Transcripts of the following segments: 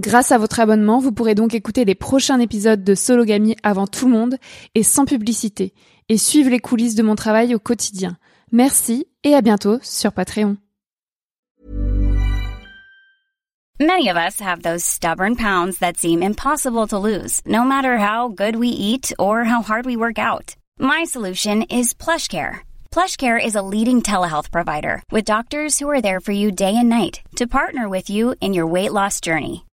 Grâce à votre abonnement, vous pourrez donc écouter les prochains épisodes de Sologamy avant tout le monde et sans publicité, et suivre les coulisses de mon travail au quotidien. Merci et à bientôt sur Patreon. Many of us have those stubborn pounds that seem impossible to lose, no matter how good we eat or how hard we work out. My solution is PlushCare. PlushCare is a leading telehealth provider with doctors who are there for you day and night to partner with you in your weight loss journey.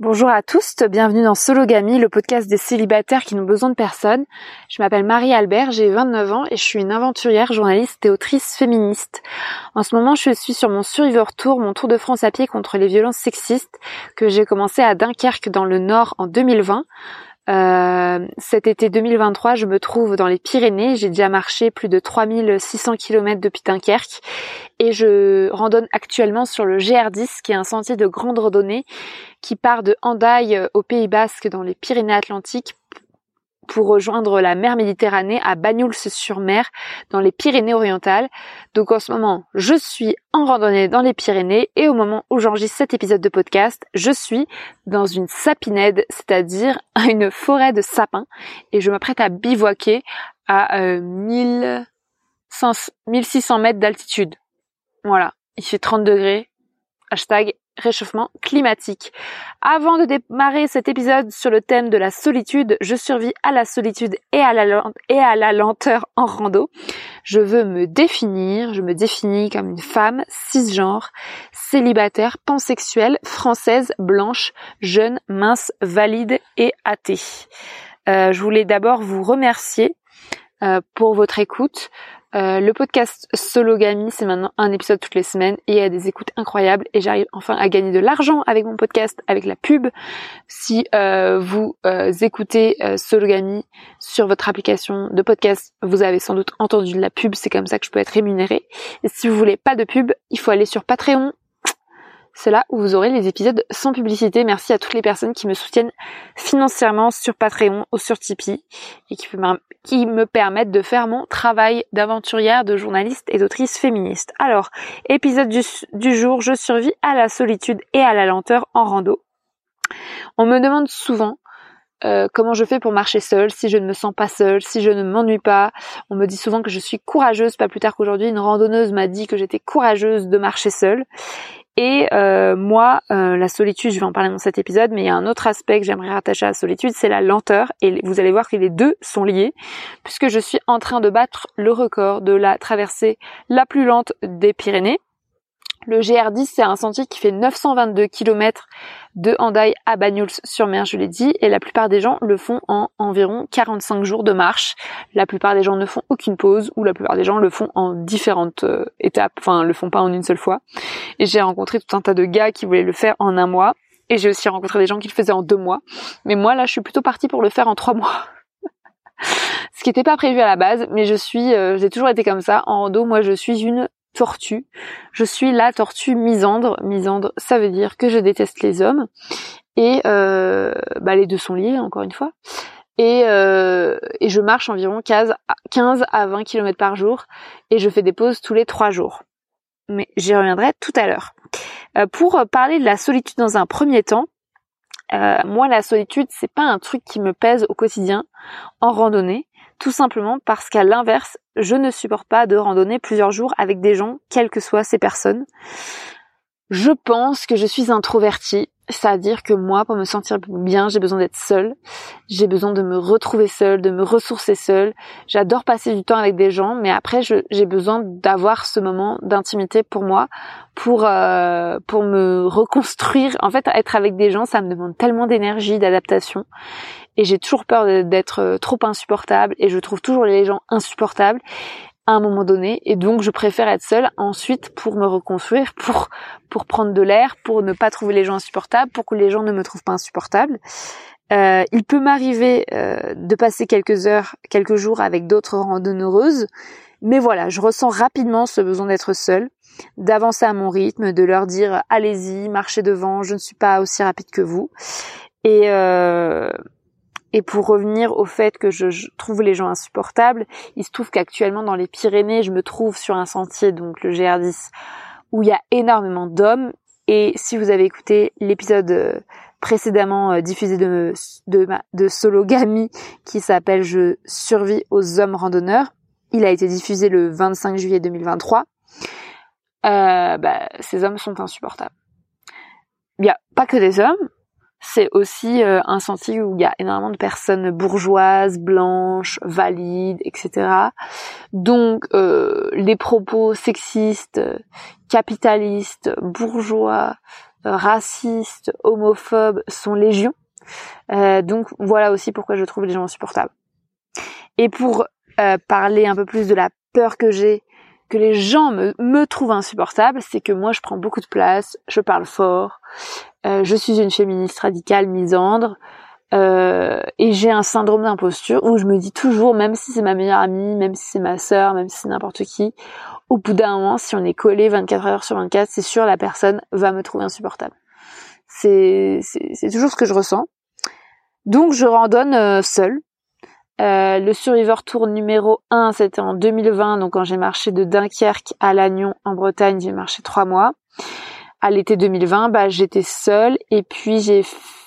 Bonjour à tous, bienvenue dans Sologamy, le podcast des célibataires qui n'ont besoin de personne. Je m'appelle Marie-Albert, j'ai 29 ans et je suis une aventurière, journaliste et autrice féministe. En ce moment, je suis sur mon Survivor Tour, mon tour de France à pied contre les violences sexistes que j'ai commencé à Dunkerque dans le Nord en 2020. Euh, cet été 2023, je me trouve dans les Pyrénées. J'ai déjà marché plus de 3600 km depuis Dunkerque et je randonne actuellement sur le GR10 qui est un sentier de grande randonnée qui part de Hendaye euh, au Pays Basque dans les Pyrénées-Atlantiques pour rejoindre la mer Méditerranée à Bagnouls-sur-Mer dans les Pyrénées-Orientales. Donc en ce moment, je suis en randonnée dans les Pyrénées et au moment où j'enregistre cet épisode de podcast, je suis dans une sapinède, c'est-à-dire une forêt de sapins et je m'apprête à bivouaquer à euh, 1600 mètres d'altitude. Voilà, il fait 30 degrés. Hashtag réchauffement climatique. Avant de démarrer cet épisode sur le thème de la solitude, je survis à la solitude et à la, lenteur en rando. Je veux me définir, je me définis comme une femme cisgenre, célibataire, pansexuelle, française, blanche, jeune, mince, valide et athée. Euh, je voulais d'abord vous remercier euh, pour votre écoute. Euh, le podcast Sologamy, c'est maintenant un épisode toutes les semaines et il y a des écoutes incroyables et j'arrive enfin à gagner de l'argent avec mon podcast, avec la pub. Si euh, vous euh, écoutez Sologamy sur votre application de podcast, vous avez sans doute entendu de la pub, c'est comme ça que je peux être rémunérée. Si vous voulez pas de pub, il faut aller sur Patreon. C'est là où vous aurez les épisodes sans publicité. Merci à toutes les personnes qui me soutiennent financièrement sur Patreon ou sur Tipeee et qui, me permettent de faire mon travail d'aventurière, de journaliste et d'autrice féministe. Alors, épisode du, du jour, je survis à la solitude et à la lenteur en rando. On me demande souvent euh, comment je fais pour marcher seule, si je ne me sens pas seule, si je ne m'ennuie pas. On me dit souvent que je suis courageuse, pas plus tard qu'aujourd'hui, une randonneuse m'a dit que j'étais courageuse de marcher seule. Et euh, moi, euh, la solitude, je vais en parler dans cet épisode, mais il y a un autre aspect que j'aimerais rattacher à la solitude, c'est la lenteur. Et vous allez voir que les deux sont liés, puisque je suis en train de battre le record de la traversée la plus lente des Pyrénées. Le GR10, c'est un sentier qui fait 922 km de Hendaye à Bagnols-sur-Mer, je l'ai dit, et la plupart des gens le font en environ 45 jours de marche. La plupart des gens ne font aucune pause, ou la plupart des gens le font en différentes euh, étapes, enfin le font pas en une seule fois. Et j'ai rencontré tout un tas de gars qui voulaient le faire en un mois, et j'ai aussi rencontré des gens qui le faisaient en deux mois. Mais moi, là, je suis plutôt partie pour le faire en trois mois. Ce qui n'était pas prévu à la base, mais je suis, euh, j'ai toujours été comme ça. En rando, moi, je suis une tortue. Je suis la tortue misandre. Misandre, ça veut dire que je déteste les hommes. Et euh, bah, les deux sont liés, encore une fois. Et, euh, et je marche environ 15 à 20 km par jour. Et je fais des pauses tous les trois jours. Mais j'y reviendrai tout à l'heure. Euh, pour parler de la solitude dans un premier temps, euh, moi la solitude c'est pas un truc qui me pèse au quotidien en randonnée tout simplement parce qu'à l'inverse, je ne supporte pas de randonner plusieurs jours avec des gens, quelles que soient ces personnes. Je pense que je suis introvertie, c'est-à-dire que moi, pour me sentir bien, j'ai besoin d'être seule. J'ai besoin de me retrouver seule, de me ressourcer seule. J'adore passer du temps avec des gens, mais après, j'ai besoin d'avoir ce moment d'intimité pour moi, pour euh, pour me reconstruire. En fait, être avec des gens, ça me demande tellement d'énergie, d'adaptation et j'ai toujours peur d'être euh, trop insupportable et je trouve toujours les gens insupportables à un moment donné et donc je préfère être seule ensuite pour me reconstruire, pour pour prendre de l'air, pour ne pas trouver les gens insupportables, pour que les gens ne me trouvent pas insupportable. Euh, il peut m'arriver euh, de passer quelques heures, quelques jours avec d'autres randonneuses, mais voilà, je ressens rapidement ce besoin d'être seule, d'avancer à mon rythme, de leur dire allez-y, marchez devant, je ne suis pas aussi rapide que vous. Et, euh, et pour revenir au fait que je, trouve les gens insupportables, il se trouve qu'actuellement dans les Pyrénées, je me trouve sur un sentier, donc le GR10, où il y a énormément d'hommes. Et si vous avez écouté l'épisode euh, précédemment euh, diffusé de, de, de Sologamy qui s'appelle Je survis aux hommes randonneurs, il a été diffusé le 25 juillet 2023. Euh, bah, ces hommes sont insupportables. Il a pas que des hommes, c'est aussi euh, un sentier où il y a énormément de personnes bourgeoises, blanches, valides, etc. Donc euh, les propos sexistes, capitalistes, bourgeois, euh, racistes, homophobes sont légion. donc voilà aussi pourquoi je trouve les gens insupportables. Et pour parler un peu plus de la peur que j'ai que les gens me, me trouvent insupportable, c'est que moi je prends beaucoup de place, je parle fort, euh, je suis une féministe radicale misandre, euh, et j'ai un syndrome d'imposture où je me dis toujours, même si c'est ma meilleure amie, même si c'est ma sœur, même si c'est n'importe qui, au bout d'un moment, si on est collé 24 heures sur 24, c'est sûr la personne va me trouver insupportable. C'est toujours ce que je ressens. Donc je randonne euh, seule. Euh, le Survivor Tour numéro 1, c'était en 2020, donc quand j'ai marché de Dunkerque à Lannion en Bretagne, j'ai marché trois mois. À l'été 2020, bah, j'étais seule et puis j'ai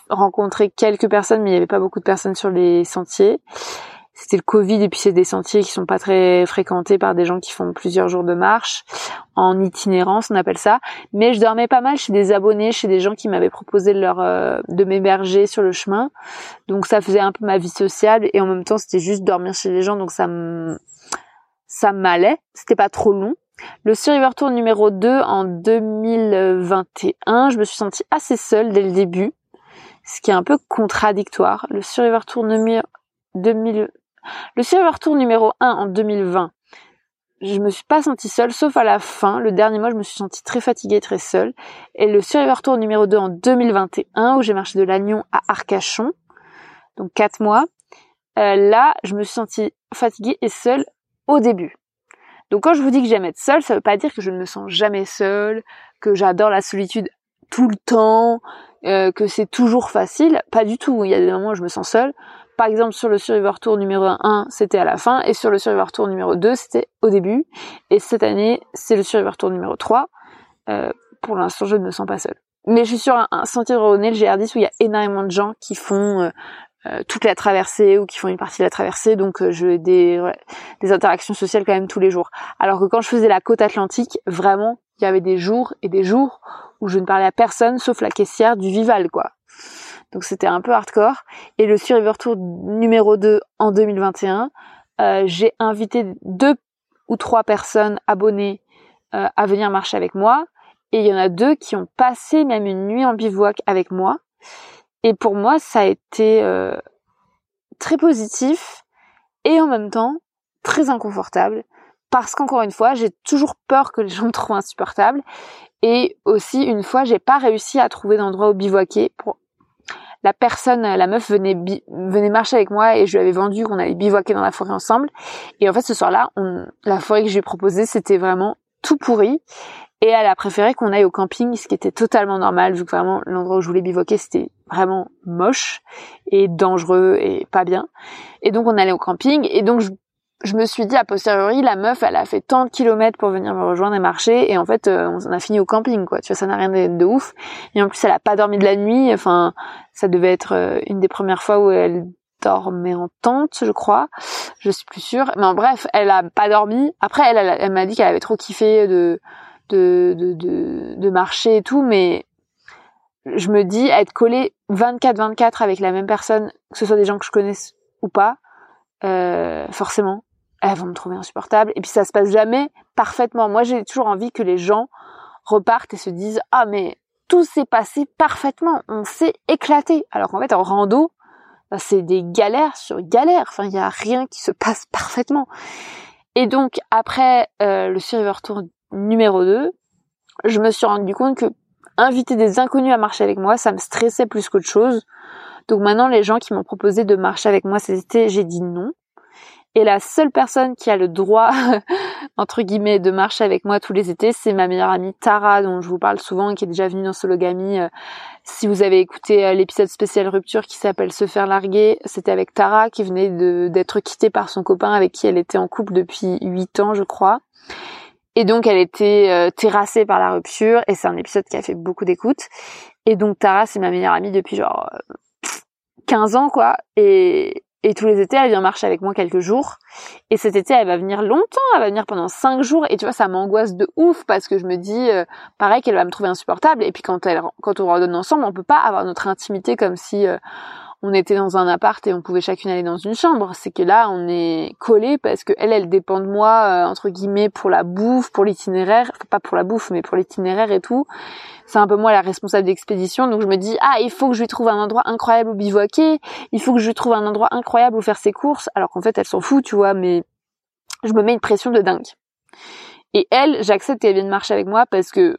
rencontré quelques personnes, mais il n'y avait pas beaucoup de personnes sur les sentiers c'était le Covid et puis c'est des sentiers qui sont pas très fréquentés par des gens qui font plusieurs jours de marche en itinérance on appelle ça. Mais je dormais pas mal chez des abonnés chez des gens qui m'avaient proposé de leur euh, de m'héberger sur le chemin. Donc ça faisait un peu ma vie sociale et en même temps c'était juste dormir chez les gens. Donc ça ça m'allait. C'était pas trop long. Le Survivor Tour numéro 2 en 2021 je me suis sentie assez seule dès le début ce qui est un peu contradictoire. Le Survivor Tour numéro 2000 le Silver Tour numéro 1 en 2020, je me suis pas sentie seule, sauf à la fin. Le dernier mois, je me suis sentie très fatiguée, très seule. Et le Survivor Tour numéro 2 en 2021, où j'ai marché de Lannion à Arcachon, donc 4 mois, euh, là, je me suis sentie fatiguée et seule au début. Donc quand je vous dis que j'aime être seule, ça veut pas dire que je ne me sens jamais seule, que j'adore la solitude tout le temps, euh, que c'est toujours facile. Pas du tout. Il y a des moments où je me sens seule. Par exemple, sur le Survivor Tour numéro 1, c'était à la fin, et sur le Survivor Tour numéro 2, c'était au début. Et cette année, c'est le Survivor Tour numéro 3. Euh, pour l'instant, je ne me sens pas seule. Mais je suis sur un, sentier de randonnée, le GR10, où il y a énormément de gens qui font euh, euh, toute la traversée ou qui font une partie de la traversée, donc euh, je des, des interactions sociales quand même tous les jours. Alors que quand je faisais la côte atlantique, vraiment, il y avait des jours et des jours où je ne parlais à personne sauf la caissière du Vival, quoi. Donc c'était un peu hardcore. Et le Survivor Tour numéro 2 en 2021, euh, j'ai invité deux ou trois personnes abonnées euh, à venir marcher avec moi. Et il y en a deux qui ont passé même une nuit en bivouac avec moi. Et pour moi, ça a été euh, très positif et en même temps très inconfortable parce qu'encore une fois, j'ai toujours peur que les gens me trouvent insupportable et aussi une fois, j'ai pas réussi à trouver d'endroit où bivouaquer pour la personne, la meuf venait venait marcher avec moi et je lui avais vendu qu'on allait bivouaquer dans la forêt ensemble. Et en fait, ce soir-là, la forêt que je lui ai proposée, c'était vraiment tout pourri. Et elle a préféré qu'on aille au camping, ce qui était totalement normal, vu que vraiment l'endroit où je voulais bivouaquer, c'était vraiment moche et dangereux et pas bien. Et donc on allait au camping, et donc je me suis dit a posteriori, la meuf, elle a fait tant de kilomètres pour venir me rejoindre et marcher, et en fait, euh, on a fini au camping, quoi. Tu vois, ça n'a rien de, ouf. Et en plus, elle a pas dormi de la nuit. Enfin, ça devait être euh, une des premières fois où elle dormait en tente, je crois. Je suis plus sûre. Mais en bref, elle a pas dormi. Après, elle, elle, m'a dit qu'elle avait trop kiffé de de, de, de, de marcher et tout, mais je me dis être collé 24-24 avec la même personne, que ce soit des gens que je connaisse ou pas, euh, forcément, elles vont me trouver insupportable. Et puis ça se passe jamais parfaitement. Moi, j'ai toujours envie que les gens repartent et se disent ah mais tout s'est passé parfaitement, on s'est éclaté. Alors qu'en fait en rando, bah, c'est des galères sur galères. Enfin, il y a rien qui se passe parfaitement. Et donc après euh, le Survivor Tour numéro 2, je me suis rendu compte que inviter des inconnus à marcher avec moi, ça me stressait plus qu'autre chose. Donc maintenant, les gens qui m'ont proposé de marcher avec moi cet été, j'ai dit non. Et la seule personne qui a le droit, entre guillemets, de marcher avec moi tous les étés, c'est ma meilleure amie Tara, dont je vous parle souvent, qui est déjà venue dans Sologamy. Euh, si vous avez écouté euh, l'épisode spécial rupture qui s'appelle Se faire larguer, c'était avec Tara qui venait d'être quittée par son copain avec qui elle était en couple depuis 8 ans, je crois. Et donc elle était euh, terrassée par la rupture et c'est un épisode qui a fait beaucoup d'écoute. Et donc Tara c'est ma meilleure amie depuis genre 15 euh, ans quoi et et tous les étés elle vient marcher avec moi quelques jours. Et cet été elle va venir longtemps, elle va venir pendant 5 jours. Et tu vois ça m'angoisse de ouf parce que je me dis euh, pareil qu'elle va me trouver insupportable. Et puis quand elle quand on redonne ensemble, on peut pas avoir notre intimité comme si on était dans un appart et on pouvait chacune aller dans une chambre. C'est que là, on est collé parce que elle, elle dépend de moi euh, entre guillemets pour la bouffe, pour l'itinéraire, pas pour la bouffe, mais pour l'itinéraire et tout. C'est un peu moi la responsable d'expédition, donc je me dis ah il faut que je lui trouve un endroit incroyable où bivouaquer, il faut que je lui trouve un endroit incroyable où faire ses courses, alors qu'en fait elle s'en fout, tu vois, mais je me mets une pression de dingue. Et elle, j'accepte qu'elle vienne marcher avec moi parce que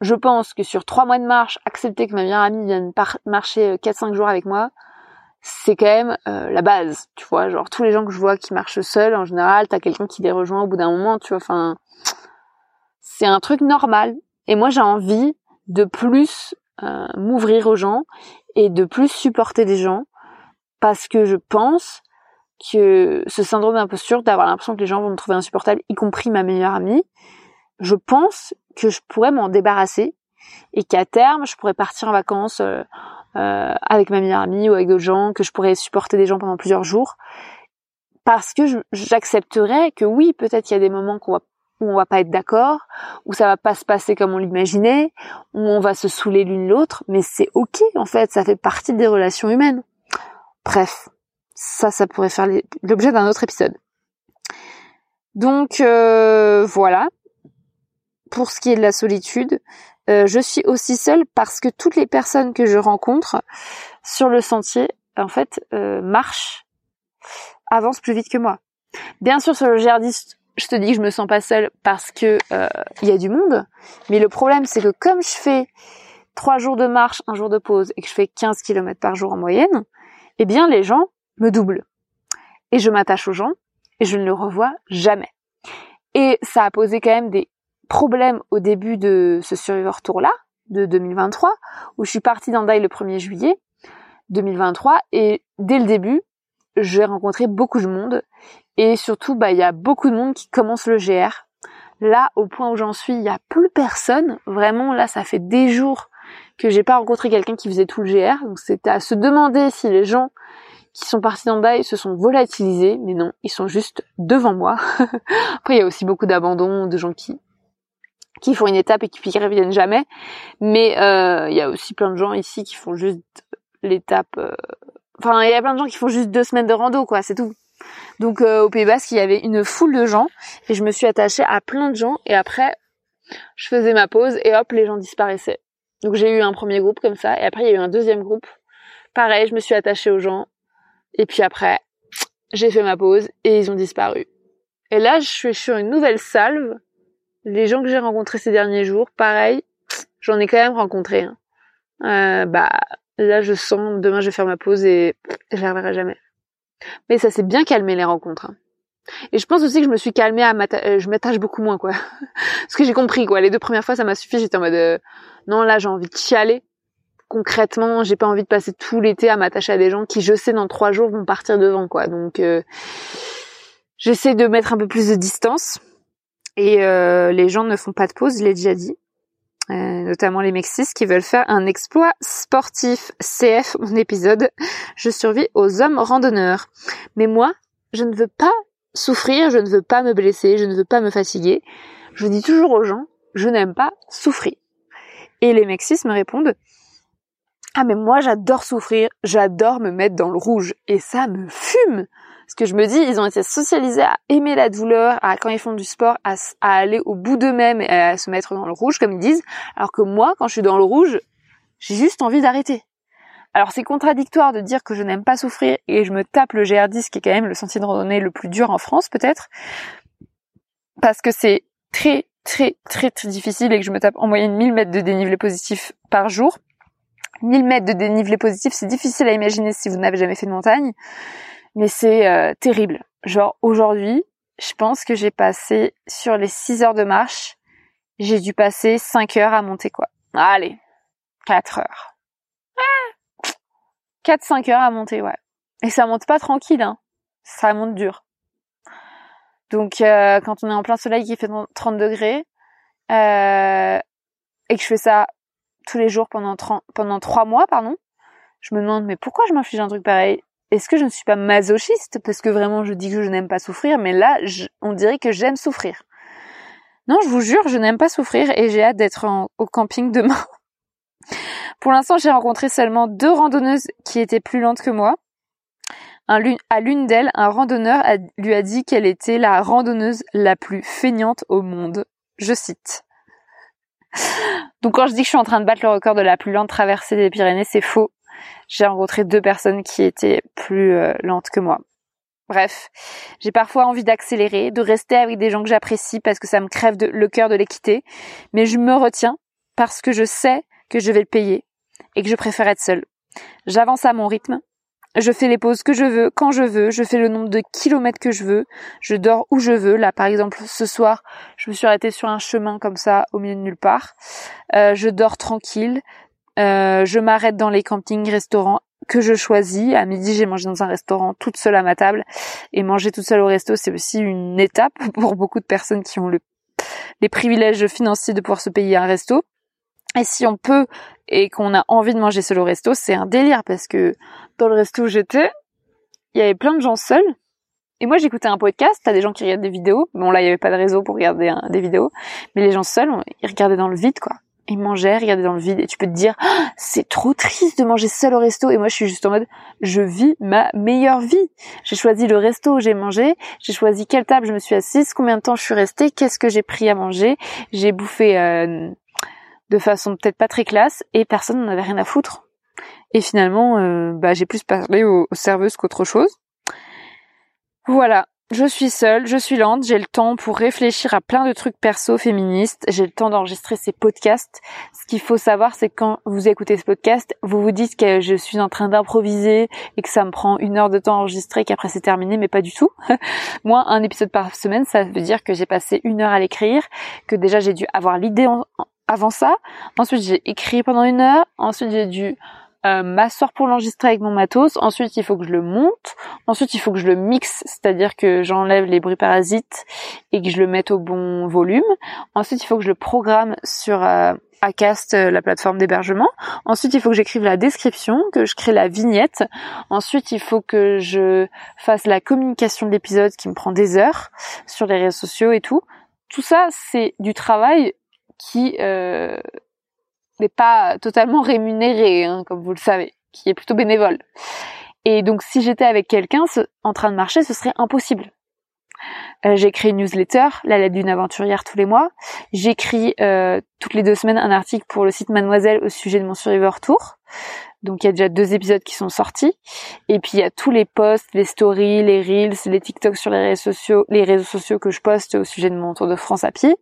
je pense que sur trois mois de marche, accepter que ma meilleure amie vienne marcher 4-5 euh, jours avec moi, c'est quand même euh, la base, tu vois. Genre tous les gens que je vois qui marchent seuls, en général, t'as quelqu'un qui les rejoint au bout d'un moment, tu vois. Enfin, c'est un truc normal. Et moi, j'ai envie de plus euh, m'ouvrir aux gens et de plus supporter des gens parce que je pense que ce syndrome d'imposture, d'avoir l'impression que les gens vont me trouver insupportable, y compris ma meilleure amie, je pense que je pourrais m'en débarrasser et qu'à terme, je pourrais partir en vacances euh, euh, avec ma meilleure amie ou avec d'autres gens, que je pourrais supporter des gens pendant plusieurs jours, parce que j'accepterais que oui, peut-être qu'il y a des moments où on va pas être d'accord, où ça va pas se passer comme on l'imaginait, où on va se saouler l'une l'autre, mais c'est ok en fait, ça fait partie des relations humaines. Bref, ça, ça pourrait faire l'objet d'un autre épisode. Donc euh, voilà, pour ce qui est de la solitude, euh, je suis aussi seule parce que toutes les personnes que je rencontre sur le sentier, en fait, euh, marchent, avancent plus vite que moi. Bien sûr, sur le GR10, je te dis que je me sens pas seule parce que euh, il y a du monde, mais le problème c'est que comme je fais trois jours de marche, un jour de pause et que je fais 15 km par jour en moyenne, eh bien les gens me doublent. Et je m'attache aux gens et je ne le revois jamais. Et ça a posé quand même des problème au début de ce Survivor Tour là, de 2023, où je suis partie d'Andaï le 1er juillet 2023, et dès le début, j'ai rencontré beaucoup de monde, et surtout, bah, il y a beaucoup de monde qui commence le GR. Là, au point où j'en suis, il n'y a plus personne. Vraiment, là, ça fait des jours que j'ai pas rencontré quelqu'un qui faisait tout le GR. Donc, c'était à se demander si les gens qui sont partis d'Andaï se sont volatilisés, mais non, ils sont juste devant moi. Après, il y a aussi beaucoup d'abandon, de gens qui qui font une étape et qui ne reviennent jamais. Mais euh, il y a aussi plein de gens ici qui font juste l'étape. euh, Enfin, il y a plein de gens qui font juste deux semaines de rando, quoi, c'est tout. Donc euh, au Pays Basque, il y avait une foule de gens et je me suis attachée à plein de gens et après, je faisais ma pause et hop, les gens disparaissaient. Donc j'ai eu un premier groupe comme ça et après il y a eu un deuxième groupe. Pareil, je me suis attachée aux gens et puis après, j'ai fait ma pause et ils ont disparu. Et là, je suis sur une nouvelle salve. Les gens que j'ai rencontrés ces derniers jours, pareil, j'en ai quand même rencontré. Hein. Bah là, je sens demain je vais faire ma pause et je la reverrai jamais. Mais ça s'est bien calmé les rencontres. hein. Et je pense aussi que je me suis calmée à euh, je m'attache beaucoup moins quoi. Parce que j'ai compris quoi. Les deux premières fois ça m'a suffi. J'étais en mode euh, non là j'ai envie de chialer. Concrètement, j'ai pas envie de passer tout l'été à m'attacher à des gens qui je sais dans trois jours vont partir devant quoi. Donc j'essaie de mettre un peu plus de distance. Et euh, les gens ne font pas de pause, je l'ai déjà dit. Euh, notamment les Mexis qui veulent faire un exploit sportif. CF, mon épisode, je survis aux hommes randonneurs. Mais moi, je ne veux pas souffrir, je ne veux pas me blesser, je ne veux pas me fatiguer. Je dis toujours aux gens, je n'aime pas souffrir. Et les Mexis me répondent, ah mais moi j'adore souffrir, j'adore me mettre dans le rouge. Et ça me fume parce que je me dis, ils ont été socialisés à aimer la douleur, à quand ils font du sport, à, aller au bout d'eux-mêmes et à se mettre dans le rouge, comme ils disent. Alors que moi, quand je suis dans le rouge, j'ai juste envie d'arrêter. Alors c'est contradictoire de dire que je n'aime pas souffrir et je me tape le GR10 qui est quand même le sentier de randonnée le plus dur en France peut-être. Parce que c'est très très très très difficile et que je me tape en moyenne 1000 mètres de dénivelé positif par jour. 1000 mètres de dénivelé positif, c'est difficile à imaginer si vous n'avez jamais fait de montagne mais c'est euh, terrible. Genre aujourd'hui, je pense que j'ai passé sur les 6 heures de marche, j'ai dû passer 5 heures à monter quoi. Allez, 4 heures. 4-5 heures à monter, ouais. Et ça monte pas tranquille, hein. Ça monte dur. Donc euh, quand on est en plein soleil qui fait 30 degrés, euh, et que je fais ça tous les jours pendant 30, pendant 3 mois, pardon, je me demande mais pourquoi je m'inflige un truc pareil? Est-ce que je ne suis pas masochiste? Parce que vraiment je dis que je n'aime pas souffrir, mais là on dirait que j'aime souffrir. Non, je vous jure, je n'aime pas souffrir et j'ai hâte d'être au camping demain. Pour l'instant, j'ai rencontré seulement deux randonneuses qui étaient plus lentes que moi. À l'une d'elles, un randonneur lui a dit qu'elle était la randonneuse la plus feignante au monde. Je cite. Donc quand je dis que je suis en train de battre le record de la plus lente traversée des Pyrénées, c'est faux j'ai rencontré deux personnes qui étaient plus euh, lentes que moi. Bref, j'ai parfois envie d'accélérer, de rester avec des gens que j'apprécie parce que ça me crève le cœur de les quitter, mais je me retiens parce que je sais que je vais le payer et que je préfère être seule. J'avance à mon rythme, je fais les pauses que je veux, quand je veux, je fais le nombre de kilomètres que je veux, je dors où je veux. Là, par exemple, ce soir, je me suis arrêtée sur un chemin comme ça, au milieu de nulle part. Euh, je dors tranquille, euh, je m'arrête dans les campings, restaurants que je choisis. À midi, j'ai mangé dans un restaurant toute seule à ma table. Et manger toute seule au resto, c'est aussi une étape pour beaucoup de personnes qui ont le, les privilèges financiers de pouvoir se payer un resto. Et si on peut et qu'on a envie de manger seul au resto, c'est un délire parce que dans le resto où j'étais, il y avait plein de gens seuls. Et moi, j'écoutais un podcast, t'as des gens qui regardent des vidéos. Bon, là, il y avait pas de réseau pour regarder des vidéos. Mais les gens seuls, ils regardaient dans le vide, quoi ils mangeaient, regardaient dans le vide, et tu peux te dire, Ah, c'est trop triste de manger seul au resto, et moi je suis juste en mode, je vis ma meilleure vie. J'ai choisi le resto où j'ai mangé, j'ai choisi quelle table je me suis assise, combien de temps je suis restée, qu'est-ce que j'ai pris à manger, j'ai bouffé euh, de façon peut-être pas très classe, et personne n'en avait rien à foutre. Et finalement, euh, bah, j'ai plus parlé aux serveuses qu'autre chose. Voilà, je suis seule, je suis lente, j'ai le temps pour réfléchir à plein de trucs perso féministes, j'ai le temps d'enregistrer ces podcasts. Ce qu'il faut savoir, c'est que quand vous écoutez ce podcast, vous vous dites que je suis en train d'improviser et que ça me prend une heure de temps à enregistrer, qu'après c'est terminé, mais pas du tout. Moi, un épisode par semaine, ça veut dire que j'ai passé une heure à l'écrire, que déjà j'ai dû avoir l'idée avant ça, ensuite j'ai écrit pendant une heure, ensuite j'ai dû euh, m'asseoir pour l'enregistrer avec mon matos. Ensuite, il faut que je le monte. Ensuite, il faut que je le mixe, c'est-à-dire que j'enlève les bruits parasites et que je le mette au bon volume. Ensuite, il faut que je le programme sur euh, Acast, euh, la plateforme d'hébergement. Ensuite, il faut que j'écrive la description, que je crée la vignette. Ensuite, il faut que je fasse la communication de l'épisode qui me prend des heures sur les réseaux sociaux et tout. Tout ça, c'est du travail qui euh, n'est pas totalement rémunéré, hein, comme vous le savez, qui est plutôt bénévole. Et donc si j'étais avec quelqu'un en train de marcher, ce serait impossible. Euh, j'écris une newsletter, la lettre d'une aventurière tous les mois. J'écris euh, toutes les deux semaines un article pour le site Mademoiselle au sujet de mon Survivor Tour. Donc il y a déjà deux épisodes qui sont sortis. Et puis il y a tous les posts, les stories, les reels, les TikTok sur les réseaux sociaux, les réseaux sociaux que je poste au sujet de mon Tour de France à pied.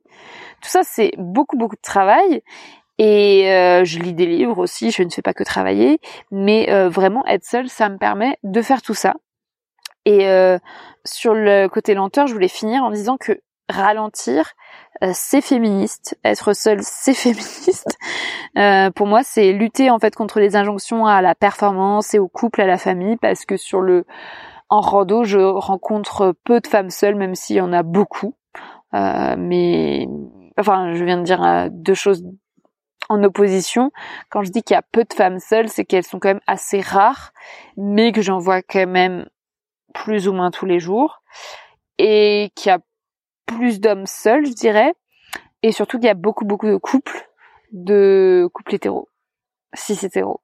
Tout ça c'est beaucoup beaucoup de travail. Et euh, je lis des livres aussi, je ne fais pas que travailler, mais euh, vraiment être seule, ça me permet de faire tout ça. Et euh, sur le côté lenteur, je voulais finir en disant que ralentir, c'est féministe. Être seul, c'est féministe. pour moi, c'est lutter en fait contre les injonctions à la performance et au couple, à la famille, parce que sur le en rando, je rencontre peu de femmes seules, même s'il y en a beaucoup. mais enfin, je viens de dire deux choses en opposition. Quand je dis qu'il y a peu de femmes seules, c'est qu'elles sont quand même assez rares, mais que j'en vois quand même plus ou moins tous les jours. Et qu'il y a plus d'hommes seuls, je dirais. Et surtout qu'il y a beaucoup, beaucoup de couples, de couples hétéros. Si c'est hétéro.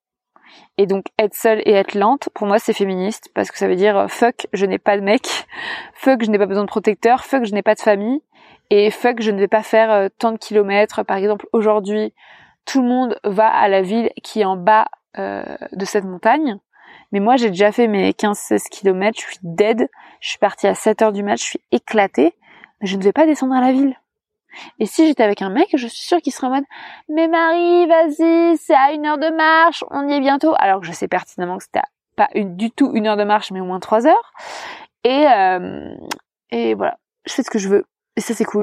Et donc être seule et être lente, pour moi c'est féministe parce que ça veut dire fuck, je n'ai pas de mec, fuck, je n'ai pas besoin de protecteur, fuck, je n'ai pas de famille et fuck, je ne vais pas faire euh, tant de kilomètres. Par exemple, aujourd'hui, tout le monde va à la ville qui est en bas euh, de cette montagne. Mais moi, j'ai déjà fait mes 15-16 km, je suis dead, je suis partie à 7 heures du match, je suis éclatée, je ne vais pas descendre à la ville. Et si j'étais avec un mec, je suis sûre qu'il serait en mode Mais Marie, vas-y, c'est à une heure de marche, on y est bientôt. Alors que je sais pertinemment que c'était pas du tout une heure de marche, mais au moins trois heures. Et, euh, et voilà, je fais ce que je veux. Et ça, c'est cool.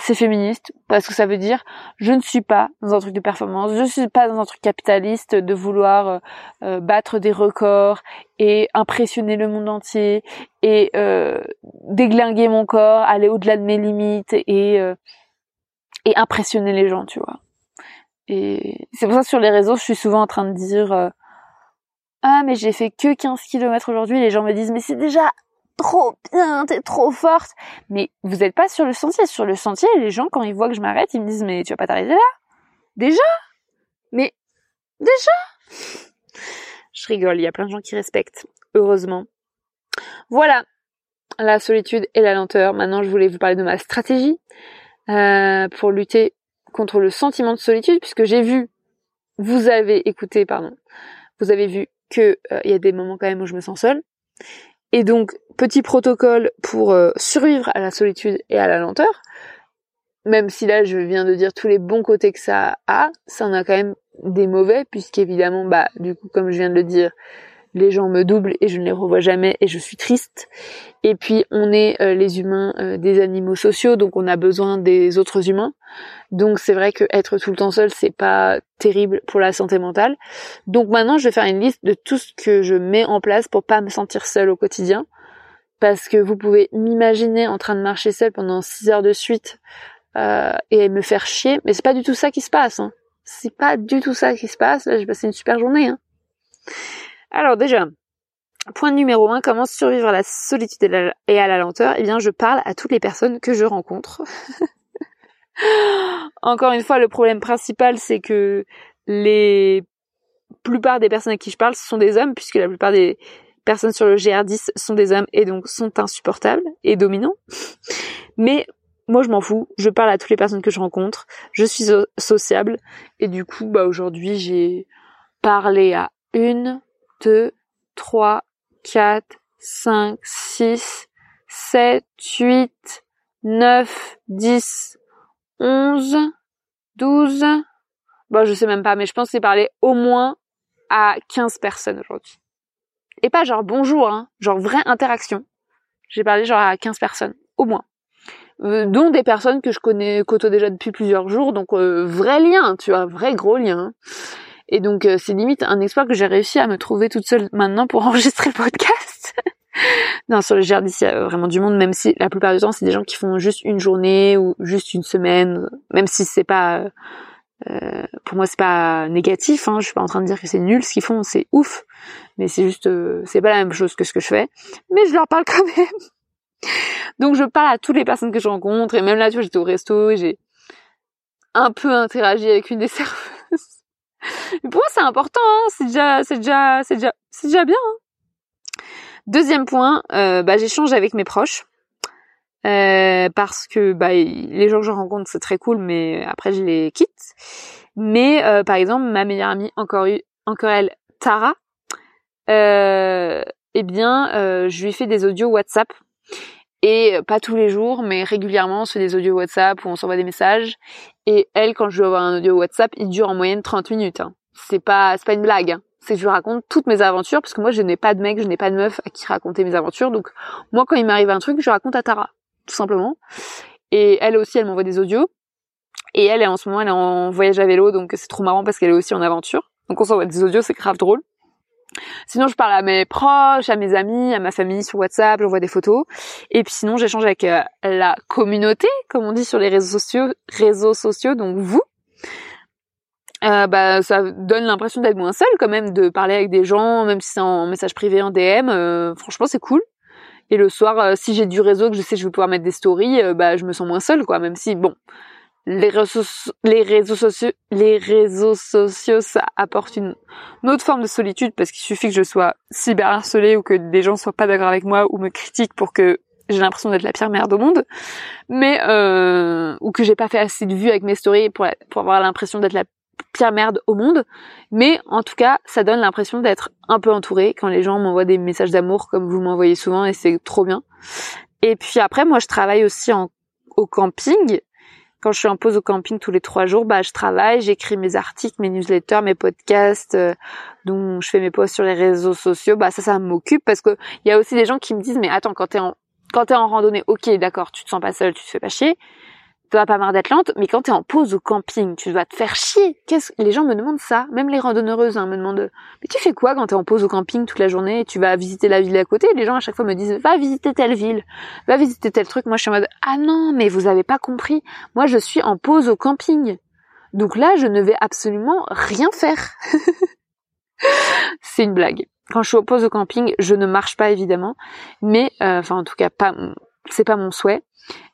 c'est féministe parce que ça veut dire je ne suis pas dans un truc de performance, je ne suis pas dans un truc capitaliste de vouloir euh, euh, battre des records et impressionner le monde entier et euh, déglinguer mon corps, aller au-delà de mes limites et euh, et impressionner les gens, tu vois. Et c'est pour ça que sur les réseaux, je suis souvent en train de dire euh, ah mais j'ai fait que 15 km aujourd'hui, les gens me disent mais c'est déjà trop bien, t'es trop forte. Mais vous êtes pas sur le sentier. Sur le sentier, les gens, quand ils voient que je m'arrête, ils me disent, mais tu vas pas t'arrêter là? Déjà? Mais, déjà? Je rigole, il y a plein de gens qui respectent. Heureusement. Voilà. La solitude et la lenteur. Maintenant, je voulais vous parler de ma stratégie, euh, pour lutter contre le sentiment de solitude, puisque j'ai vu, vous avez écouté, pardon, vous avez vu que euh, il y a des moments quand même où je me sens seule. Et donc, petit protocole pour euh, survivre à la solitude et à la lenteur. Même si là, je viens de dire tous les bons côtés que ça a, ça en a quand même des mauvais, puisqu'évidemment, bah, du coup, comme je viens de le dire, les gens me doublent et je ne les revois jamais et je suis triste. Et puis on est euh, les humains euh, des animaux sociaux, donc on a besoin des autres humains. Donc c'est vrai que être tout le temps seul, c'est pas terrible pour la santé mentale. Donc maintenant, je vais faire une liste de tout ce que je mets en place pour pas me sentir seule au quotidien. Parce que vous pouvez m'imaginer en train de marcher seule pendant 6 heures de suite euh, et me faire chier, mais c'est pas du tout ça qui se passe. Hein. C'est pas du tout ça qui se passe. Là, j'ai passé une super journée. Hein. Alors déjà, point numéro un, comment survivre à la solitude et à la lenteur? Eh bien, je parle à toutes les personnes que je rencontre. encore une fois, le problème principal, c'est que les plupart des personnes à qui je parle, ce sont des hommes, puisque la plupart des personnes sur le GR10 sont des hommes et donc sont insupportables et dominants. Mais moi, je m'en fous. Je parle à toutes les personnes que je rencontre. Je suis sociable. Et du coup, bah, aujourd'hui, j'ai parlé à une, deux, trois, quatre, cinq, six, sept, huit, neuf, dix, onze, douze, bon, je sais même pas, mais je pense que j'ai parlé au moins à 15 personnes aujourd'hui. Et pas genre bonjour, hein, genre vraie interaction. J'ai parlé genre à 15 personnes, au moins. Euh, dont des personnes que je connais, côtoie déjà depuis plusieurs jours, donc euh, vrai lien, tu vois, vrai gros lien. Et donc euh, c'est limite un espoir que j'ai réussi à me trouver toute seule maintenant pour enregistrer le podcast. non, sur le GRDC, il y a vraiment du monde, même si la plupart du temps, c'est des gens qui font juste une journée ou juste une semaine, même si c'est pas... Euh, pour moi, c'est pas négatif. Hein, je suis pas en train de dire que c'est nul ce qu'ils font, c'est ouf. Mais c'est juste, euh, c'est pas la même chose que ce que je fais. Mais je leur parle quand même. Donc je parle à toutes les personnes que je rencontre et même là, tu vois, j'étais au resto et j'ai un peu interagi avec une des serveuses. pour moi, c'est important. Hein, c'est déjà, c'est déjà, c'est déjà, c'est déjà bien. Hein. Deuxième point, euh, bah, j'échange avec mes proches. Euh, parce que bah, les gens que je rencontre c'est très cool, mais après je les quitte. Mais euh, par exemple, ma meilleure amie, encore, encore elle, Tara, eh bien, euh, je lui fais des audios WhatsApp. Et pas tous les jours, mais régulièrement, on se fait des audios WhatsApp où on s'envoie des messages. Et elle, quand je lui envoie un audio WhatsApp, il dure en moyenne 30 minutes. Hein. C'est pas, c'est pas une blague. Hein c'est que je raconte toutes mes aventures parce que moi je n'ai pas de mec, je n'ai pas de meuf à qui raconter mes aventures. Donc moi quand il m'arrive un truc, je raconte à Tara, tout simplement. Et elle aussi, elle m'envoie des audios. Et elle, en ce moment, elle est en voyage à vélo, donc c'est trop marrant parce qu'elle est aussi en aventure. Donc on s'envoie des audios, c'est grave drôle. Sinon, je parle à mes proches, à mes amis, à ma famille sur WhatsApp, j'envoie des photos. Et puis sinon, j'échange avec euh, la communauté, comme on dit sur les réseaux sociaux, réseaux sociaux, donc vous, euh, bah ça donne l'impression d'être moins seul quand même de parler avec des gens même si c'est en message privé en DM euh, franchement c'est cool et le soir euh, si j'ai du réseau que je sais que je vais pouvoir mettre des stories bah je me sens moins seule quoi même si bon les réseaux sociaux les réseaux sociaux ça apporte une, autre forme de solitude parce qu'il suffit que je sois cyberharcelée ou que des gens soient pas d'accord avec moi ou me critiquent pour que j'ai l'impression d'être la pire merde au monde, mais euh, ou que j'ai pas fait assez de vues avec mes stories pour, avoir l'impression d'être la pire merde au monde. Mais en tout cas, ça donne l'impression d'être un peu entouré quand les gens m'envoient des messages d'amour comme vous m'envoyez souvent et c'est trop bien. Et puis après, moi, je travaille aussi au camping. Quand je suis en pause au camping tous les trois jours, bah, je travaille, j'écris mes articles, mes newsletters, mes podcasts, euh, dont je fais mes posts sur les réseaux sociaux. Bah, ça, ça m'occupe parce que il y a aussi des gens qui me disent, mais attends, quand t'es en, quand t'es en randonnée, ok, d'accord, tu te sens pas seul, tu te fais pas chier tu vas pas marre d'être lente, mais quand tu es en pause au camping, tu dois te faire chier. Qu'est-ce les gens me demandent ça, même les randonneuses hein, me demandent "Mais tu fais quoi quand tu es en pause au camping toute la journée? Et tu vas visiter la ville à côté? Les gens à chaque fois me disent "Va visiter telle ville, va visiter tel truc." Moi je suis en mode "Ah non, mais vous avez pas compris. Moi je suis en pause au camping." Donc là, je ne vais absolument rien faire. C'est une blague. Quand je suis en pause au camping, je ne marche pas évidemment, mais euh, enfin en tout cas pas c'est pas mon souhait,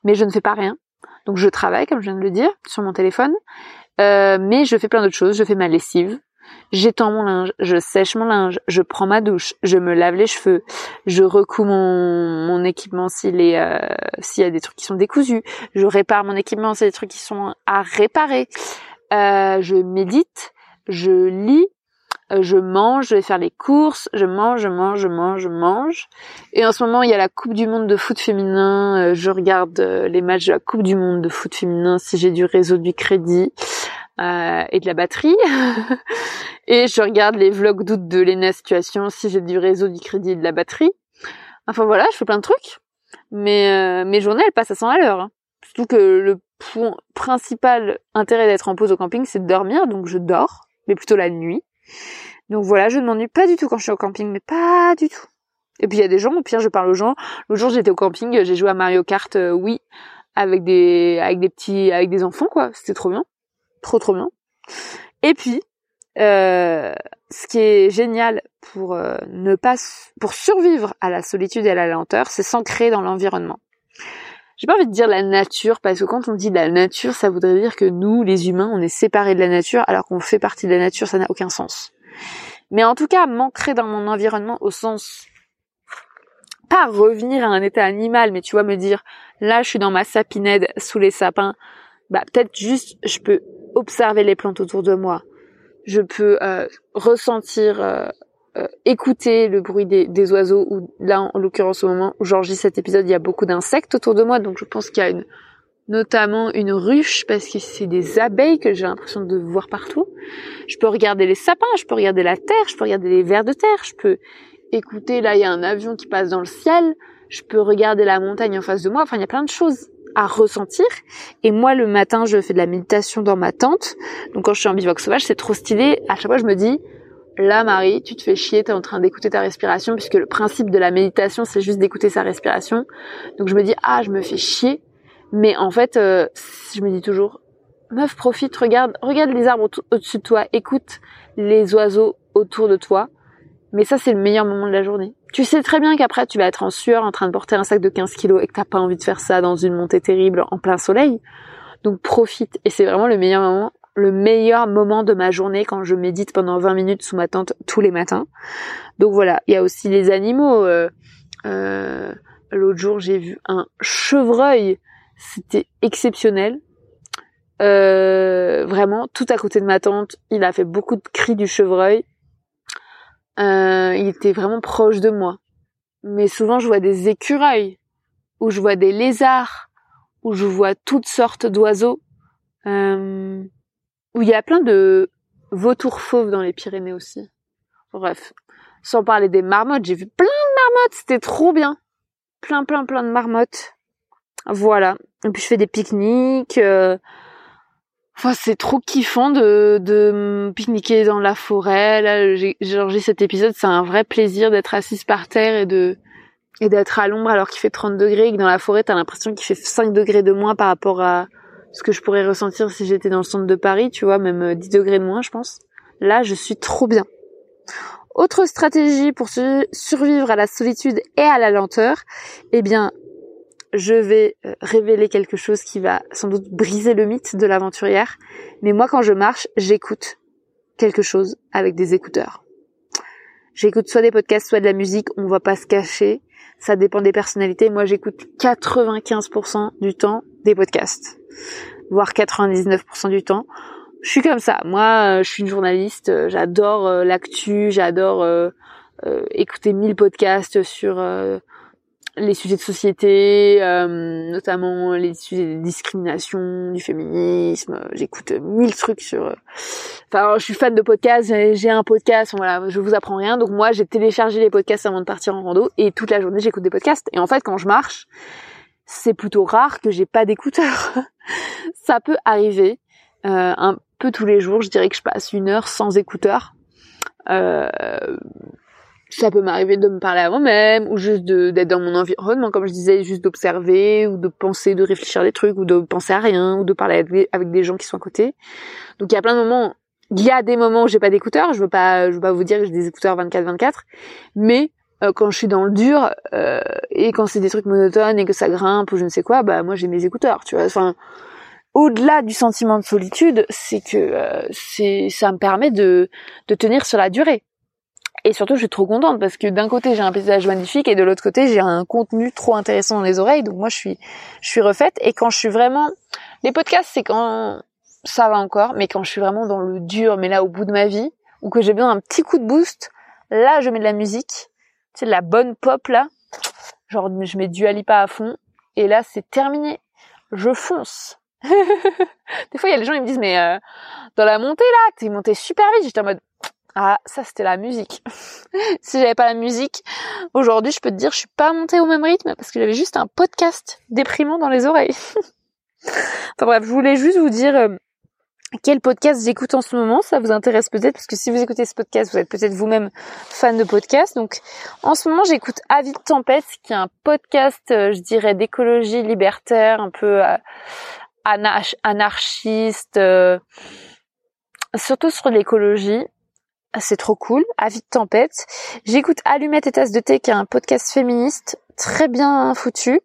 mais je ne fais pas rien donc je travaille, comme je viens de le dire, sur mon téléphone, euh, mais je fais plein d'autres choses. Je fais ma lessive, j'étends mon linge, je sèche mon linge, je prends ma douche, je me lave les cheveux, je recouds mon, mon équipement s'il est euh, s'il y a des trucs qui sont décousus, je répare mon équipement s'il y a des trucs qui sont à réparer, euh, je médite, je lis, je mange, je vais faire les courses, je mange, je mange, je mange, je mange. Et en ce moment, il y a la Coupe du Monde de foot féminin. Euh, je regarde euh, les matchs de la Coupe du Monde de foot féminin si j'ai du réseau, du crédit et de la batterie. et je regarde les vlogs d'août de Lena Situation si j'ai du réseau, du crédit et de la batterie. Enfin voilà, je fais plein de trucs. Mais mes journées, elles passent à 100 à l'heure. Hein. Surtout que le point principal intérêt d'être en pause au camping, c'est de dormir. Donc je dors, mais plutôt la nuit. Donc voilà, je ne m'ennuie pas du tout quand je suis au camping, mais pas du tout. Et puis il y a des gens, au pire je parle aux gens. L'autre jour j'étais au camping, j'ai joué à Mario Kart, euh, oui, avec des avec des petits avec des enfants quoi. C'était trop bien, trop trop bien. Et puis euh, ce qui est génial pour euh, ne pas pour survivre à la solitude et à la lenteur, c'est s'ancrer dans l'environnement. J'ai pas envie de dire la nature parce que quand on dit la nature, ça voudrait dire que nous, les humains, on est séparés de la nature alors qu'on fait partie de la nature, ça n'a aucun sens. Mais en tout cas, m'ancrer dans mon environnement au sens pas revenir à un état animal, mais tu vois me dire là je suis dans ma sapinette sous les sapins, bah peut-être juste je peux observer les plantes autour de moi, je peux euh, ressentir, euh, euh, écouter le bruit des, des, oiseaux ou là en, l'occurrence au moment où j'enregistre cet épisode il y a beaucoup d'insectes autour de moi donc je pense qu'il y a une notamment une ruche parce que c'est des abeilles que j'ai l'impression de voir partout. Je peux regarder les sapins, je peux regarder la terre, je peux regarder les vers de terre, je peux écouter, là il y a un avion qui passe dans le ciel, je peux regarder la montagne en face de moi, enfin il y a plein de choses à ressentir. Et moi le matin je fais de la méditation dans ma tente, donc quand je suis en bivouac sauvage c'est trop stylé, à chaque fois je me dis, là Marie, tu te fais chier, tu es en train d'écouter ta respiration, puisque le principe de la méditation c'est juste d'écouter sa respiration. Donc je me dis, ah je me fais chier, mais en fait euh, je me dis toujours, meuf profite, regarde, regarde les arbres au-dessus de toi, écoute les oiseaux autour de toi. Mais ça, c'est le meilleur moment de la journée. Tu sais très bien qu'après, tu vas être en sueur, en train de porter un sac de 15 kilos et que t'as pas envie de faire ça dans une montée terrible en plein soleil. Donc profite. Et c'est vraiment le meilleur moment, le meilleur moment de ma journée quand je médite pendant 20 minutes sous ma tente tous les matins. Donc voilà. Il y a aussi les animaux. Euh, euh, L'autre jour, j'ai vu un chevreuil. C'était exceptionnel. Euh, vraiment, tout à côté de ma tente. Il a fait beaucoup de cris du chevreuil il était vraiment proche de moi. Mais souvent, je vois des écureuils, ou je vois des lézards, ou je vois toutes sortes d'oiseaux, où il y a plein de vautours fauves dans les Pyrénées aussi. Bref, sans parler des marmottes, j'ai vu plein de marmottes, c'était trop bien. Plein, plein, plein de marmottes. Voilà. Et puis je fais des pique-niques. Euh, Enfin, c'est trop kiffant de, de pique-niquer dans la forêt. Là, j'ai enregistré cet épisode, c'est un vrai plaisir d'être assise par terre et de et d'être à l'ombre alors qu'il fait 30 degrés et que dans la forêt, t'as l'impression qu'il fait 5 degrés de moins par rapport à ce que je pourrais ressentir si j'étais dans le centre de Paris, tu vois, même 10 degrés de moins, je pense. Là, je suis trop bien. Autre stratégie pour survivre à la solitude et à la lenteur, eh bien, je vais euh, révéler quelque chose qui va sans doute briser le mythe de l'aventurière. Mais moi, quand je marche, j'écoute quelque chose avec des écouteurs. J'écoute soit des podcasts, soit de la musique. On va pas se cacher. Ça dépend des personnalités. Moi, j'écoute 95% du temps des podcasts. Voire 99% du temps. Je suis comme ça. Moi, euh, je suis une journaliste. Euh, j'adore l'actu. J'adore écouter mille podcasts sur les sujets de société, euh, notamment les sujets de discrimination, du féminisme. J'écoute mille trucs sur. Euh, enfin, je suis fan de podcasts. J'ai un podcast. Voilà, je vous apprends rien. Donc moi, j'ai téléchargé les podcasts avant de partir en rando et toute la journée, j'écoute des podcasts. Et en fait, quand je marche, c'est plutôt rare que j'ai pas d'écouteurs. Ça peut arriver euh, un peu tous les jours. Je dirais que je passe une heure sans écouteurs. Euh, ça peut m'arriver de me parler à moi-même ou juste d'être dans mon environnement comme je disais juste d'observer ou de penser de réfléchir à des trucs ou de penser à rien ou de parler avec des gens qui sont à côté donc il y a plein de moments il y a des moments où j'ai pas d'écouteurs je veux pas je veux pas vous dire que j'ai des écouteurs 24 24 mais euh, quand je suis dans le dur euh, et quand c'est des trucs monotones et que ça grimpe ou je ne sais quoi bah moi j'ai mes écouteurs tu vois enfin au-delà du sentiment de solitude, c'est que euh, c'est ça me permet de de tenir sur la durée. Et surtout, je suis trop contente parce que d'un côté, j'ai un paysage magnifique et de l'autre côté, j'ai un contenu trop intéressant dans les oreilles. Donc moi, je suis, je suis refaite. Et quand je suis vraiment, les podcasts, c'est quand ça va encore, mais quand je suis vraiment dans le dur, mais là au bout de ma vie, ou que j'ai besoin d'un petit coup de boost, là, je mets de la musique, sais, la bonne pop là, genre je mets du Alipa à fond, et là, c'est terminé. Je fonce. Des fois, il y a des gens, ils me disent, mais euh, dans la montée là, t'es monté super vite. J'étais en mode, ah, ça c'était la musique. si j'avais pas la musique, aujourd'hui je peux te dire je suis pas montée au même rythme parce que j'avais juste un podcast déprimant dans les oreilles. enfin bref, je voulais juste vous dire euh, quel podcast j'écoute en ce moment, ça vous intéresse peut-être parce que si vous écoutez ce podcast, vous êtes peut-être vous-même fan de podcast. Donc en ce moment, j'écoute Avis de tempête qui est un podcast, euh, je dirais d'écologie libertaire, un peu euh, anarchiste surtout sur l'écologie c'est trop cool. Avis de tempête. J'écoute Allumette et tasse de thé qui est un podcast féministe très bien foutu.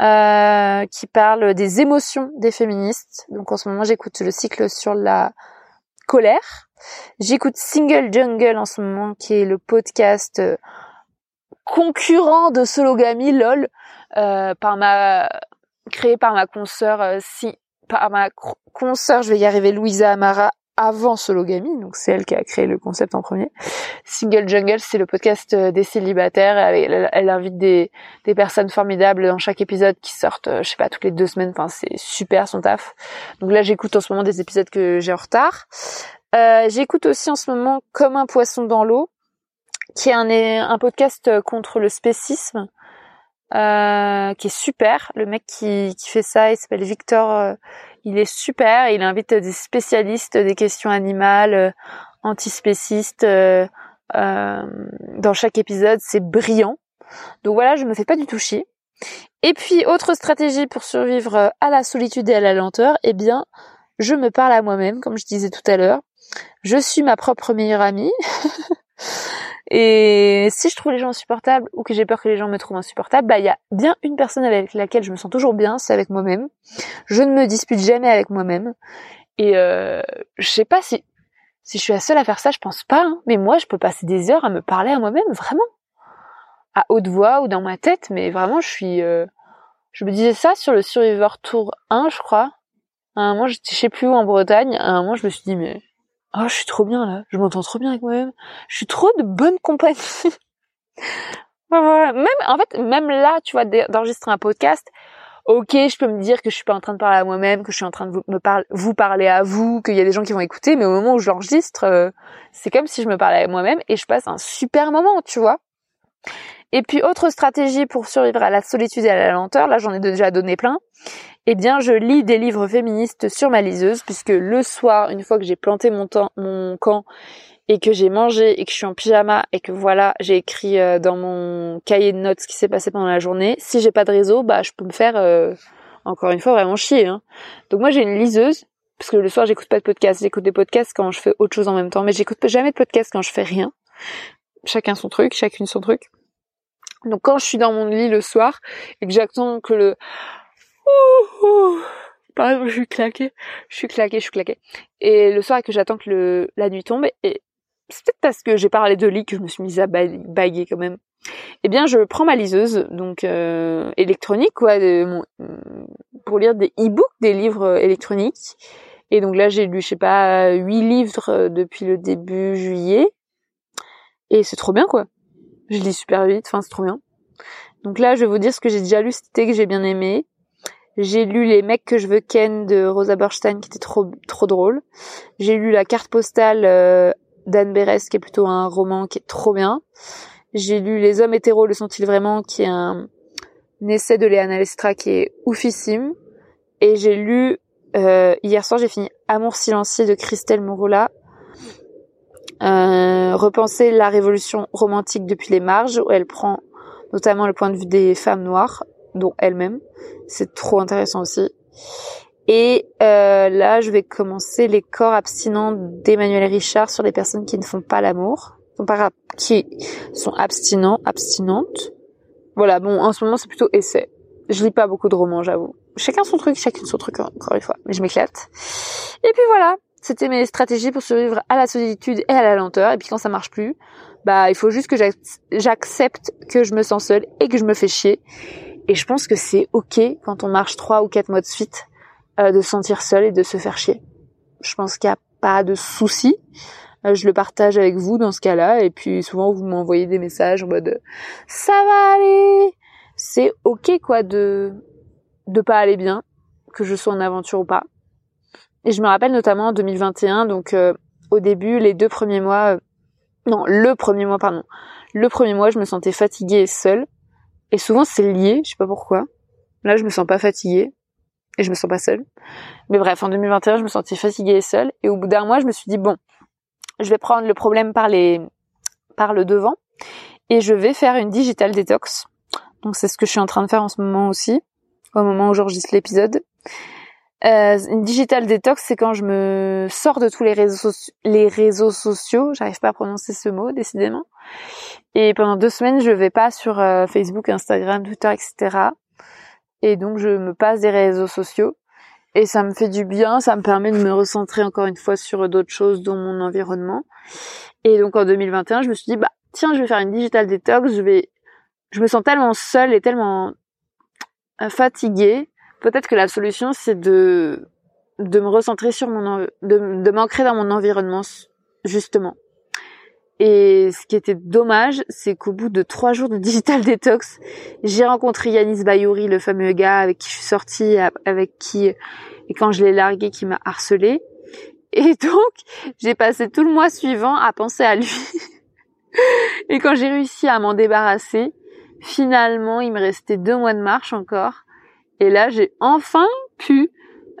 Euh, qui parle des émotions des féministes. Donc en ce moment, j'écoute le cycle sur la colère. J'écoute Single Jungle en ce moment, qui est le podcast euh, concurrent de Sologamy, lol, euh, par ma créé par ma consoeur, si par ma consoeur, je vais y arriver, Louisa Amara, avant Sologamy, donc c'est elle qui a créé le concept en premier. Single Jungle, c'est le podcast euh, des célibataires. Elle, elle, invite des, des personnes formidables dans chaque épisode qui sortent, euh, je sais pas, toutes les deux semaines. Enfin, c'est super son taf. Donc là, j'écoute en ce moment des épisodes que j'ai en retard. Euh, j'écoute aussi en ce moment Comme un poisson dans l'eau, qui est un, podcast contre le spécisme. Qui est super. Le mec qui, qui fait ça, il s'appelle Victor il est super. Il invite des spécialistes des questions animales, euh, antispécistes. Euh, euh, dans chaque épisode, c'est brillant. Donc voilà, je me fais pas du tout chier. Et puis, autre stratégie pour survivre à la solitude et à la lenteur, eh bien, je me parle à moi-même, comme je disais tout à l'heure. Je suis ma propre meilleure amie. Et si je trouve les gens insupportables ou que j'ai peur que les gens me trouvent insupportable, bah il y a bien une personne avec laquelle je me sens toujours bien, c'est avec moi-même. Je ne me dispute jamais avec moi-même. Et euh, je sais pas si si je suis la seule à faire ça, je pense pas. Hein. mais moi, je peux passer des heures à me parler à moi-même, vraiment, à haute voix ou dans ma tête. Mais vraiment, je suis. Euh, je me disais ça sur le Survivor Tour 1, je crois. À un moment, je sais plus où en Bretagne. À un moment, je me suis dit mais oh, je suis trop bien là, je m'entends trop bien avec moi-même, je suis trop de bonne compagnie. même, en fait, même là, tu vois, d'enregistrer un podcast, ok, je peux me dire que je suis pas en train de parler à moi-même, que je suis en train de vous, me parler, vous parler à vous, qu'il y a des gens qui vont écouter, mais au moment où je l'enregistre, euh, c'est comme si je me parlais à moi-même et je passe un super moment, tu vois. Et puis autre stratégie pour survivre à la solitude et à la lenteur, là j'en ai déjà donné plein, eh bien, je lis des livres féministes sur ma liseuse, puisque le soir, une fois que j'ai planté mon, camp et que j'ai mangé et que je suis en pyjama et que voilà, j'ai écrit euh, dans mon cahier de notes ce qui s'est passé pendant la journée, si j'ai pas de réseau, bah je peux me faire euh, encore une fois vraiment chier. Hein. Donc moi j'ai une liseuse parce que le soir j'écoute pas de podcast, j'écoute des podcasts quand je fais autre chose en même temps, mais j'écoute jamais de podcast quand je fais rien. Chacun son truc, chacune son truc. Donc quand je suis dans mon lit le soir et que j'attends que le exemple, je suis claquée, je suis claquée, je suis claquée. Et le soir que j'attends que le, la nuit tombe, et c'est peut-être parce que j'ai parlé de lit que je me suis mise à baguer quand même. Eh bien, je prends ma liseuse, donc euh, électronique, quoi, pour lire des e-books, des livres électroniques. Et donc là, j'ai lu, je sais pas, huit livres depuis le début juillet. Et c'est trop bien, quoi. Je lis super vite, enfin, c'est trop bien. Donc là, je vais vous dire ce que j'ai déjà lu cet été que j'ai bien aimé. J'ai lu Les mecs que je veux ken de Rosa Berstein qui était trop trop drôle. J'ai lu La carte postale euh, d'Anne Berès qui est plutôt un roman qui est trop bien. J'ai lu Les hommes hétéros le sont-ils vraiment qui est un, essai de Léana Lestra qui est oufissime. Et j'ai lu euh, hier soir j'ai fini Amour silencieux de Christelle Mouroula. Euh, repenser la révolution romantique depuis les marges où elle prend notamment le point de vue des femmes noires dont elle-même. C'est trop intéressant aussi. Et euh, là, je vais commencer les corps abstinents d'Emmanuel Richard sur les personnes qui ne font pas l'amour, qui sont abstinents, abstinentes. Voilà, bon, en ce moment, c'est plutôt essai. Je lis pas beaucoup de romans, j'avoue. Chacun son truc, chacune son truc, encore une fois. Mais je m'éclate. Et puis voilà, c'était mes stratégies pour survivre à la solitude et à la lenteur. Et puis quand ça marche plus, bah il faut juste que j'accepte que je me sens seule et que je me fais chier et je pense que c'est ok quand on marche trois ou quatre mois de suite euh, de se sentir seul et de se faire chier. Je pense qu'il n'y a pas de souci. Euh, je le partage avec vous dans ce cas-là. Et puis souvent vous m'envoyez des messages en mode ça va aller. C'est ok quoi de de pas aller bien, que je sois en aventure ou pas. Et je me rappelle notamment en 2021, donc euh, au début, les deux premiers mois, non, le premier mois, pardon, le premier mois, je me sentais fatiguée et seule. Et souvent c'est lié, je sais pas pourquoi. Là, je me sens pas fatiguée et je me sens pas seule. Mais bref, en 2021, je me sentais fatiguée et seule. Et au bout d'un mois, je me suis dit bon, je vais prendre le problème par les par le devant et je vais faire une digital detox. Donc c'est ce que je suis en train de faire en ce moment aussi, au moment où j'enregistre l'épisode. Euh, une digital detox, c'est quand je me sors de tous les réseaux, les réseaux sociaux. J'arrive pas à prononcer ce mot, décidément. Et pendant deux semaines, je vais pas sur euh, Facebook, Instagram, Twitter, etc. Et donc je me passe des réseaux sociaux et ça me fait du bien, ça me permet de me recentrer encore une fois sur d'autres choses dont mon environnement. Et donc en 2021, je me suis dit bah tiens, je vais faire une digital detox, je vais je me sens tellement seule et tellement fatiguée. Peut-être que la solution c'est de de me recentrer sur mon de, de m'ancrer dans mon environnement justement. Et ce qui était dommage, c'est qu'au bout de trois jours de digital detox, j'ai rencontré Yanis Bayouri, le fameux gars avec qui je suis sortie, avec qui, et quand je l'ai largué, qui m'a harcelé. Et donc, j'ai passé tout le mois suivant à penser à lui. et quand j'ai réussi à m'en débarrasser, finalement, il me restait deux mois de marche encore. Et là, j'ai enfin pu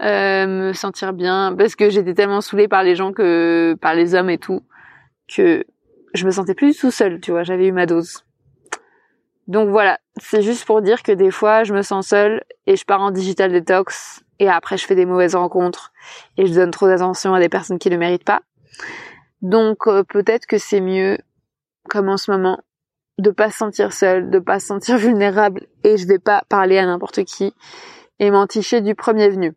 euh, me sentir bien parce que j'étais tellement saoulée par les gens que par les hommes et tout que je me sentais plus du tout seule, tu vois, j'avais eu ma dose. Donc voilà, c'est juste pour dire que des fois je me sens seule et je pars en digital detox et après je fais des mauvaises rencontres et je donne trop d'attention à des personnes qui ne méritent pas. Donc euh, peut-être que c'est mieux comme en ce moment de pas se sentir seule, de pas se sentir vulnérable et je vais pas parler à n'importe qui et m'enticher du premier venu.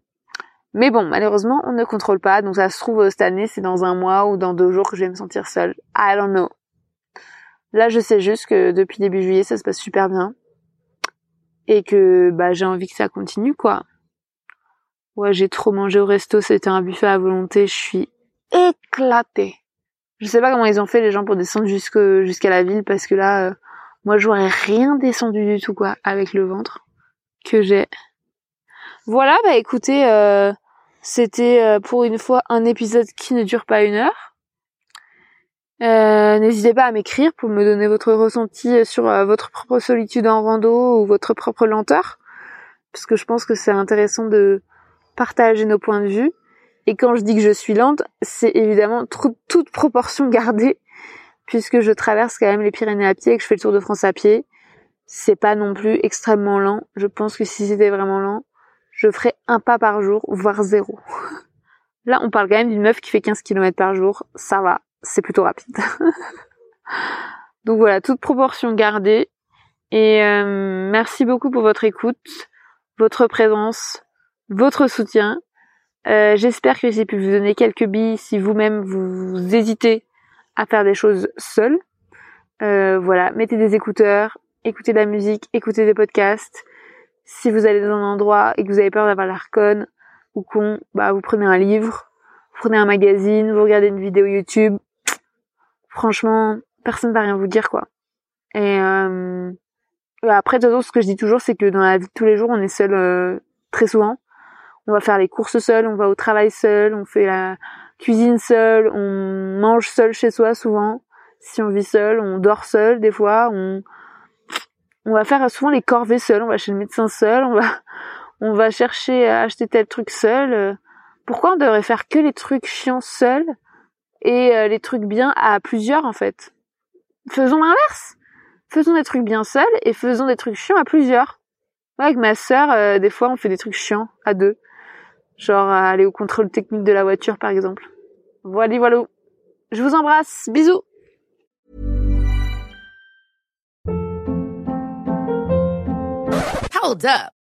Mais bon, malheureusement, on ne contrôle pas. Donc ça se trouve cette année, c'est dans un mois ou dans deux jours que je vais me sentir seule. I don't know. Là, je sais juste que depuis début juillet, ça se passe super bien. Et que bah j'ai envie que ça continue, quoi. Ouais, j'ai trop mangé au resto, c'était un buffet à volonté, je suis éclatée. Je sais pas comment ils ont fait les gens pour descendre jusqu'à la ville parce que là, euh, moi j'aurais rien descendu du tout, quoi, avec le ventre que j'ai. Voilà, bah écoutez, euh, c'était euh, pour une fois un épisode qui ne dure pas une heure. Euh, n'hésitez pas à m'écrire pour me donner votre ressenti sur votre propre solitude en rando ou votre propre lenteur, parce que je pense que c'est intéressant de partager nos points de vue. Et quand je dis que je suis lente, c'est évidemment toute proportion gardée, puisque je traverse quand même les Pyrénées à pied et que je fais le Tour de France à pied. C'est pas non plus extrêmement lent. Je pense que si c'était vraiment lent, je ferai un pas par jour, voire zéro. Là, on parle quand même d'une meuf qui fait 15 km par jour. Ça va, c'est plutôt rapide. Donc voilà, toute proportion gardée. Et euh, merci beaucoup pour votre écoute, votre présence, votre soutien. Euh, j'espère que j'ai pu vous donner quelques billes si vous-même vous hésitez à faire des choses seul. Euh, voilà, mettez des écouteurs, écoutez de la musique, écoutez des podcasts si vous allez dans un endroit et que vous avez peur d'avoir l'air conne ou con, bah vous prenez un livre, vous prenez un magazine, vous regardez une vidéo YouTube. Franchement, personne va rien vous dire quoi. Et euh, après, de toute ce que je dis toujours, c'est que dans la vie de tous les jours, on est seul très souvent. On va faire les courses seul, on va au travail seul, on fait la cuisine seul, on mange seul chez soi souvent. Si on vit seul, on dort seul des fois, on on va faire souvent les corvées seuls, on va chez le médecin seul, on va, on va chercher à acheter tel truc seul. Pourquoi on devrait faire que les trucs chiants seuls et euh, les trucs bien à plusieurs en fait? Faisons l'inverse. Faisons des trucs bien seuls et faisons des trucs chiants à plusieurs. avec ma sœur, euh, des fois, on fait des trucs chiants à deux. Genre aller au contrôle technique de la voiture, par exemple. Voilà, voilà. Je vous embrasse. Bisous. Hold up.